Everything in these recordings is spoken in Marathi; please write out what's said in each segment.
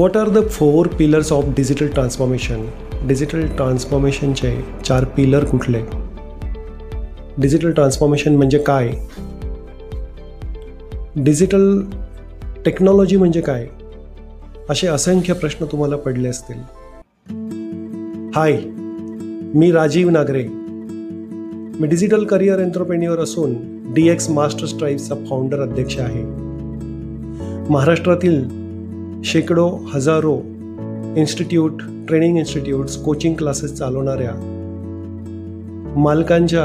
What are the four pillars of digital transformation digital ट्रान्सफॉर्मेशनचे चार पिलर कुठले? डिजिटल ट्रान्सफॉर्मेशन म्हणजे काय? डिजिटल टेक्नॉलॉजी म्हणजे काय? असे असंख्य प्रश्न तुम्हाला पडले असतील. हाय मी राजीव नागरे. मी डिजिटल करिअर एंटरप्रेन्युअर असून डी एक्स मास्टर स्ट्राईव्हचा फाउंडर अध्यक्ष आहे. महाराष्ट्रातील शेकडो हजारो institute training institutes coaching classes चालवणाऱ्या मालकांच्या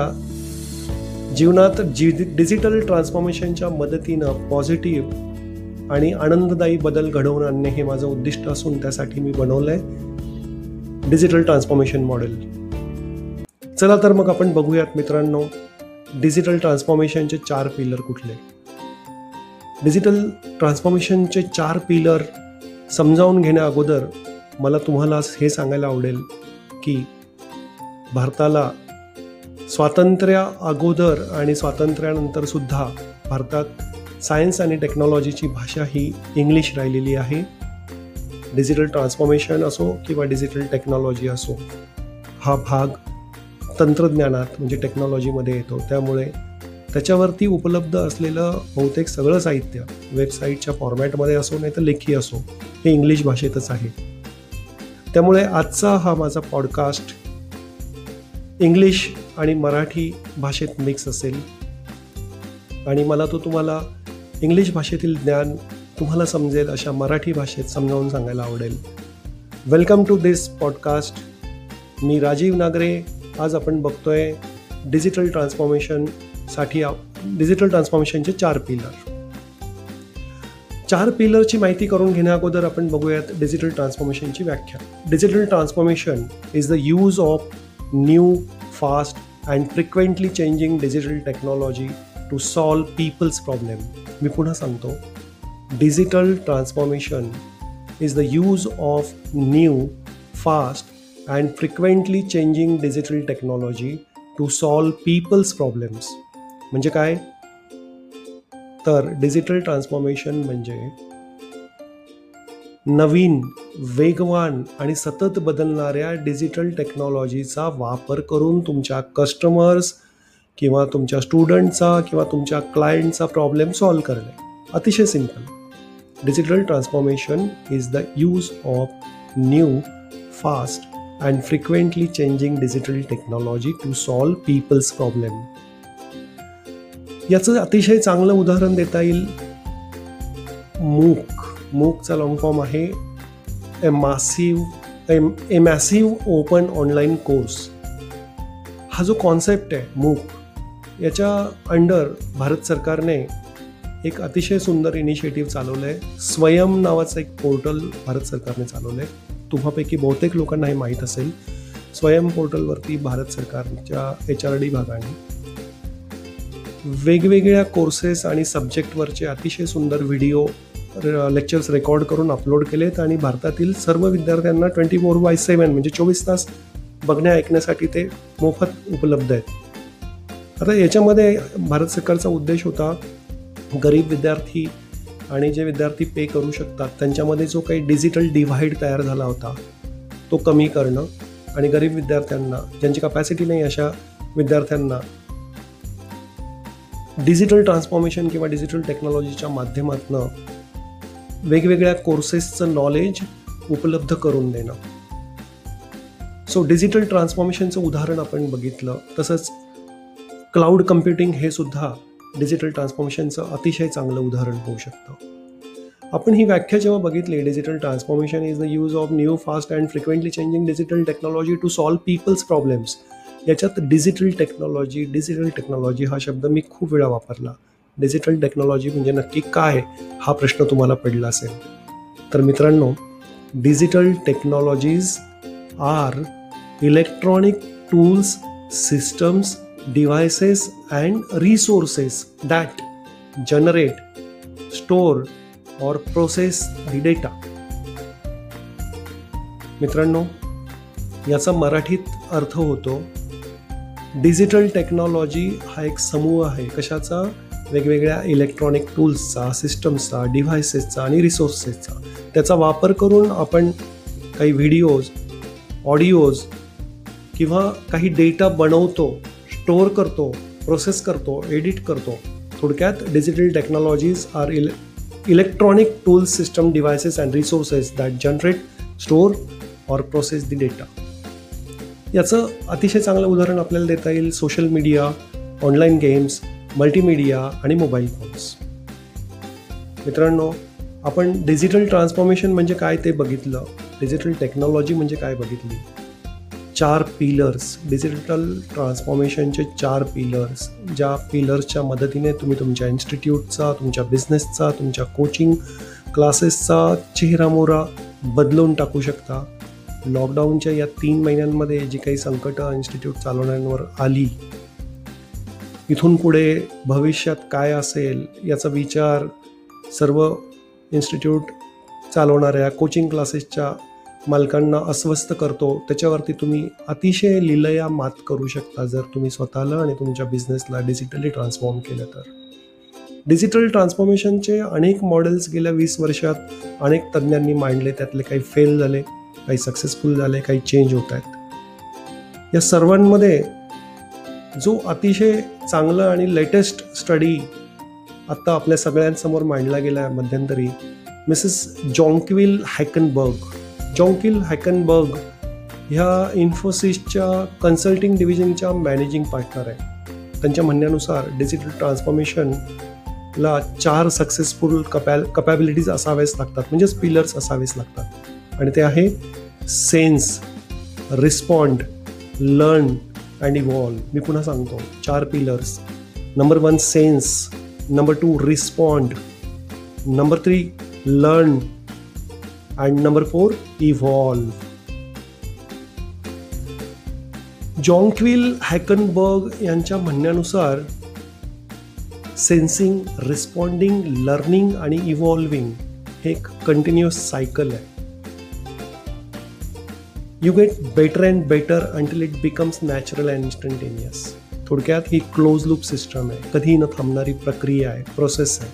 जीवनात जी डिजिटल ट्रान्सफॉर्मेशनच्या मदतीनं पॉझिटिव्ह आणि आनंददायी बदल घडवून आणणे हे माझं उद्दिष्ट असून त्यासाठी मी बनवलं आहे डिजिटल ट्रान्सफॉर्मेशन मॉडेल. चला तर मग आपण बघूयात मित्रांनो डिजिटल ट्रान्सफॉर्मेशनचे चार पिलर कुठले? डिजिटल ट्रान्सफॉर्मेशनचे चार पिलर समजावून घेण्या अगोदर मला तुम्हाला हे सांगायला आवडेल की भारताला स्वातंत्र्या अगोदर आणि स्वातंत्र्यानंतर सुद्धा भारतात सायन्स आणि टेक्नॉलॉजीची भाषा ही इंग्लिश राहिलेली आहे. डिजिटल ट्रान्सफॉर्मेशन असो किंवा डिजिटल टेक्नॉलॉजी असो हा भाग तंत्रज्ञानात म्हणजे टेक्नॉलॉजीमध्ये येतो. त्यामुळे त्याच्यावरती उपलब्ध असलेलं बहुतेक सगळं साहित्य वेबसाईटच्या फॉर्मॅटमध्ये असो नाही तर लेखी असो हे इंग्लिश भाषेतच आहे. त्यामुळे आजचा हा माझा पॉडकास्ट इंग्लिश आणि मराठी भाषेत मिक्स असेल. आणि मला तो तुम्हाला इंग्लिश भाषेतील ज्ञान तुम्हाला समजेल अशा मराठी भाषेत समजावून सांगायला आवडेल. वेलकम टू दिस पॉडकास्ट मी राजीव नागरे. आज आपण बघतोय डिजिटल ट्रान्सफॉर्मेशन साठी डिजिटल ट्रान्सफॉर्मेशनचे चार पिलर चार पिलरची माहिती करून घेण्या अगोदर आपण बघूयात डिजिटल ट्रान्सफॉर्मेशनची व्याख्या. Digital transformation is the use of new fast and frequently changing digital technology to solve people's problem मी पुन्हा सांगतो. Digital transformation is the use of new fast and frequently changing digital technology to solve people's problems म्हणजे काय? तर डिजिटल ट्रान्सफॉर्मेशन म्हणजे नवीन वेगवान आणि सतत बदलणाऱ्या डिजिटल टेक्नॉलॉजीचा वापर करून तुमच्या कस्टमर्स किंवा तुमच्या स्टुडंटचा किंवा तुमच्या क्लायंटचा प्रॉब्लेम सॉल्व करणे. अतिशय simple digital transformation is the use of new fast and frequently changing digital technology to solve people's problem याचं अतिशय चांगलं उदाहरण देता येईल. मूक. मूकचा लॉंग फॉर्म आहे. A massive a massive open online course हा जो कॉन्सेप्ट आहे मूक याच्या अंडर भारत सरकारने एक अतिशय सुंदर इनिशिएटिव्ह चालवलं आहे स्वयं नावाचं एक पोर्टल भारत सरकारने चालवलं आहे तुम्हापैकी बहुतेक लोकांना हे माहीत असेल. स्वयं पोर्टलवरती भारत सरकारच्या एच आर डी भागाने वेगवेगळ्या कोर्सेस आणि सब्जेक्टवरचे अतिशय सुंदर व्हिडिओ लेक्चर्स रेकॉर्ड करून अपलोड केलेत आणि भारतातील सर्व विद्यार्थ्यांना ट्वेंटी फोर बाय सेवन म्हणजे चोवीस तास बघण्या ऐकण्यासाठी ते मोफत उपलब्ध आहेत. आता याच्यामध्ये भारत सरकारचा उद्देश होता गरीब विद्यार्थी आणि जे विद्यार्थी पे करू शकतात त्यांच्यामध्ये जो काही डिजिटल डिव्हाइड तयार झाला होता तो कमी करणं आणि गरीब विद्यार्थ्यांना ज्यांची कपॅसिटी नाही अशा विद्यार्थ्यांना डिजिटल ट्रान्सफॉर्मेशन किंवा डिजिटल टेक्नॉलॉजीच्या माध्यमातून वेगवेगळ्या कोर्सेसचं नॉलेज उपलब्ध करून देणं. सो डिजिटल ट्रान्सफॉर्मेशनचं उदाहरण आपण बघितलं तसंच क्लाउड कम्प्युटिंग हे सुद्धा डिजिटल ट्रान्सफॉर्मेशनचं अतिशय चांगलं उदाहरण होऊ शकतं. आपण ही व्याख्या जेव्हा बघितली digital transformation is the use of new fast and frequently changing digital technology to solve people's problems याच्यात डिजिटल टेक्नॉलॉजी डिजिटल टेक्नॉलॉजी हा शब्द मी खूप वेळा वापरला. डिजिटल टेक्नॉलॉजी म्हणजे नक्की काय? हा प्रश्न तुम्हाला पडला असेल. तर मित्रांनो digital technologies are electronic tools systems devices and resources that generate store or process data मित्रांनो याचा मराठीत अर्थ होतो डिजिटल टेक्नॉलॉजी हा एक समूह आहे. कशाचा? वेगवेगळ्या इलेक्ट्रॉनिक टूल्सचा सिस्टम्सचा डिव्हायसेसचा आणि रिसोर्सेसचा त्याचा वापर करून आपण काही व्हिडिओज ऑडिओज किंवा काही डेटा बनवतो स्टोअर करतो प्रोसेस करतो एडिट करतो. थोडक्यात डिजिटल टेक्नॉलॉजीज आर इले electronic tools system devices and resources that generate store or process the data याचं अतिशय चांगलं उदाहरण आपल्याला देता येईल social media online games multimedia आणि मोबाईल फोन्स मित्रांनो आपण डिजिटल ट्रान्सफॉर्मेशन म्हणजे काय ते बघितलं? डिजिटल टेक्नॉलॉजी म्हणजे काय बघितली? चार पिलर्स डिजिटल ट्रान्सफॉर्मेशनचे चार पिलर्स ज्या पिलर्सच्या मदतीने तुम्ही तुमच्या इन्स्टिट्यूटचा तुमच्या बिझनेसचा तुमच्या कोचिंग क्लासेसचा चेहरामोहरा बदलवून टाकू शकता. लॉकडाऊनच्या या तीन महिन्यांमध्ये जी काही संकटं इन्स्टिट्यूट चालवण्यांवर आली इथून पुढे भविष्यात काय असेल याचा विचार सर्व इन्स्टिट्यूट चालवणाऱ्या कोचिंग क्लासेसच्या मालकांना अस्वस्थ करतो. त्याच्यावरती तुम्ही अतिशय लिलया मात करू शकता जर तुम्ही स्वतःला आणि तुमच्या बिझनेसला डिजिटली ट्रान्सफॉर्म केलं तर. डिजिटल ट्रान्सफॉर्मेशनचे अनेक मॉडेल्स गेल्या वीस वर्षात अनेक तज्ज्ञांनी मांडले त्यातले काही फेल झाले. काही सक्सेसफुल झाले काही चेंज होत आहेत. या सर्वांमध्ये जो अतिशय चांगला आणि लेटेस्ट स्टडी आत्ता आपल्या सगळ्यांसमोर मांडला गेला आहे मध्यंतरी मिसेस जॉन्क्विल हॅकनबर्ग जॉन्क्विल हॅकनबर्ग ह्या इन्फोसिसच्या कन्सल्टिंग डिव्हिजनच्या मॅनेजिंग पार्टनर आहे. त्यांच्या म्हणण्यानुसार डिजिटल ट्रान्सफॉर्मेशनला चार सक्सेसफुल कपॅ कपॅबिलिटीज असावेच लागतात म्हणजेच पिलर्स असावेच लागतात. आणि ते आहे sense respond learn and evolve मी पुन्हा सांगतो चार pillars number one sense number two respond number three learn and number four evolve Jonquil Hackenberg यांच्या म्हणण्यानुसार सेन्सिंग रिस्पॉन्डिंग लर्निंग आणि इव्हॉल्विंग हे एक कंटिन्युअस सायकल आहे. You get better and better until it becomes natural and instantaneous थोडक्यात ही क्लोज लूप सिस्टम आहे. कधीही न थांबणारी प्रक्रिया आहे. प्रोसेस आहे.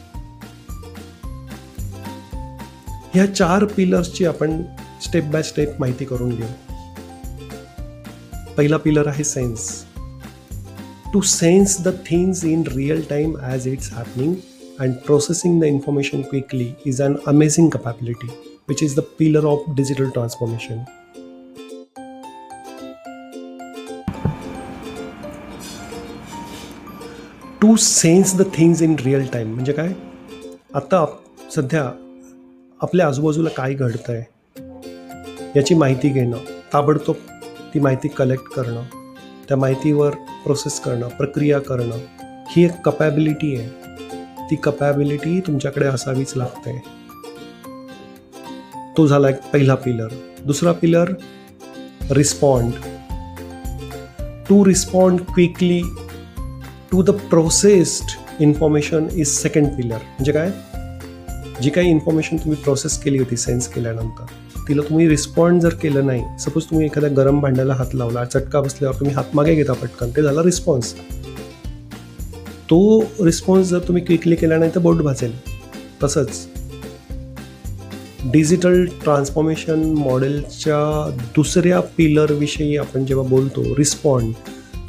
ह्या चार पिलर्सची आपण स्टेप बाय स्टेप माहिती करून घेऊ. पहिला पिलर आहे sense to sense the things in real time as it's happening and processing the information quickly is an amazing capability which is the pillar of digital transformation to sense the things in real time म्हणजे काय? आता सध्या आपल्या आजूबाजूला काय घडतं आहे याची माहिती घेणं ताबडतोब ती माहिती कलेक्ट करणं त्या माहितीवर प्रोसेस करणं प्रक्रिया करणं ही एक कपॅबिलिटी आहे. ती कपॅबिलिटी तुमच्याकडे असावीच लागते. तो झाला एक पहिला पिलर दुसरा pillar respond to respond quickly to the processed information is second pillar म्हणजे काय? जी काही इन्फॉर्मेशन तुम्ही प्रोसेस केली होती सेन्स केल्यानंतर तिला तुम्ही रिस्पॉन्ड जर केलं नाही सपोज तुम्ही एखाद्या गरम भांड्याला हात लावला चटका बसल्यावर तुम्ही हात मागे घेता पटकन ते झाला रिस्पॉन्स तो रिस्पॉन्स जर तुम्ही क्विकली केला नाही तर बोट भाजेल तसंच डिजिटल ट्रान्सफॉर्मेशन मॉडेलच्या दुसऱ्या पिलरविषयी आपण जेव्हा बोलतो रिस्पॉन्ड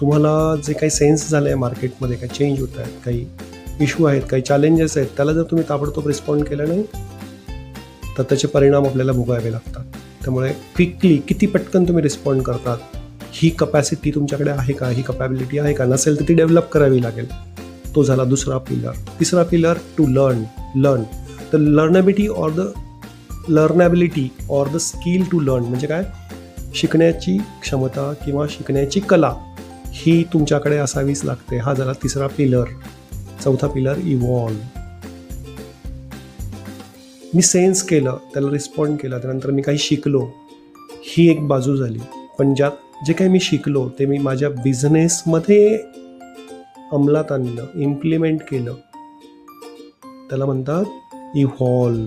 तुम्हाला जे काही सेन्स झालं आहे मार्केटमध्ये काही चेंज होत आहेत काही इश्यू आहेत काही चॅलेंजेस आहेत त्याला जर तुम्ही ताबडतोब रिस्पॉन्ड केलं नाही तर त्याचे परिणाम आपल्याला भोगावे लागतात. त्यामुळे क्विकली किती पटकन तुम्ही रिस्पॉन्ड करतात ही कपॅसिटी तुमच्याकडे आहे का ही कपॅबिलिटी आहे का नसेल तर ती डेव्हलप करावी लागेल. तो झाला दुसरा पिलर तिसरा pillar to learn learn the learnability or the learnability or the skill to learn म्हणजे काय? शिकण्याची क्षमता किंवा शिकण्याची कला. ही तुमच्याकडे असावीच लागते. हा झाला तिसरा पिलर चौथा पिलर इव्हॉल्व मी सेन्स केलं त्याला रिस्पॉन्ड केला त्यानंतर मी काही शिकलो. ही एक बाजू झाली. पण ज्यात जे काही मी शिकलो ते मी माझ्या बिझनेसमध्ये अंमलात आणलं इम्प्लिमेंट केलं. त्याला म्हणतात इव्हॉल्व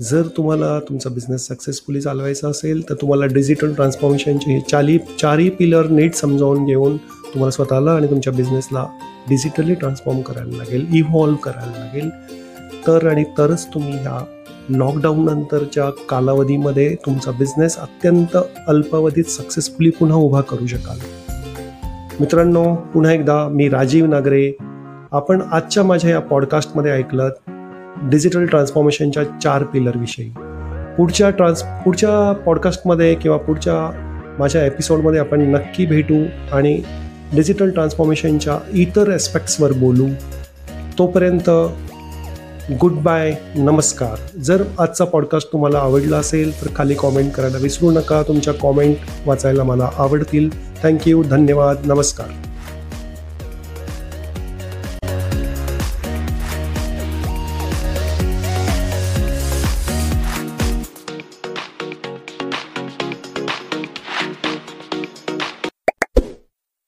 जर तुम्हाला तुमचा बिझनेस सक्सेसफुली चालवायचा असेल तर तुम्हाला डिजिटल ट्रान्सफॉर्मेशनचे हे चाली चारही पिलर नीट समजावून घेऊन तुम्हाला स्वतःला आणि तुमच्या बिझनेसला डिजिटली ट्रान्सफॉर्म करायला लागेल इव्हॉल्व करायला लागेल. तर आणि तरच तुम्ही ह्या लॉकडाऊननंतरच्या कालावधीमध्ये तुमचा बिझनेस अत्यंत अल्पावधीत सक्सेसफुली पुन्हा उभा करू शकाल. मित्रांनो पुन्हा एकदा मी राजीव नागरे. आपण आजच्या माझ्या या पॉडकास्टमध्ये ऐकलं डिजिटल ट्रान्सफॉर्मेशनच्या चार पिलरविषयी पुढच्या ट्रान्स पुढच्या पॉडकास्टमध्ये किंवा पुढच्या माझ्या एपिसोडमध्ये आपण नक्की भेटू आणि डिजिटल ट्रान्सफॉर्मेशनच्या इतर ॲस्पेक्ट्सवर बोलू. तोपर्यंत गुड बाय नमस्कार. जर आजचा पॉडकास्ट तुम्हाला आवडला असेल तर खाली कॉमेंट करायला विसरू नका. तुमच्या कॉमेंट वाचायला मला आवडतील. थँक्यू धन्यवाद नमस्कार.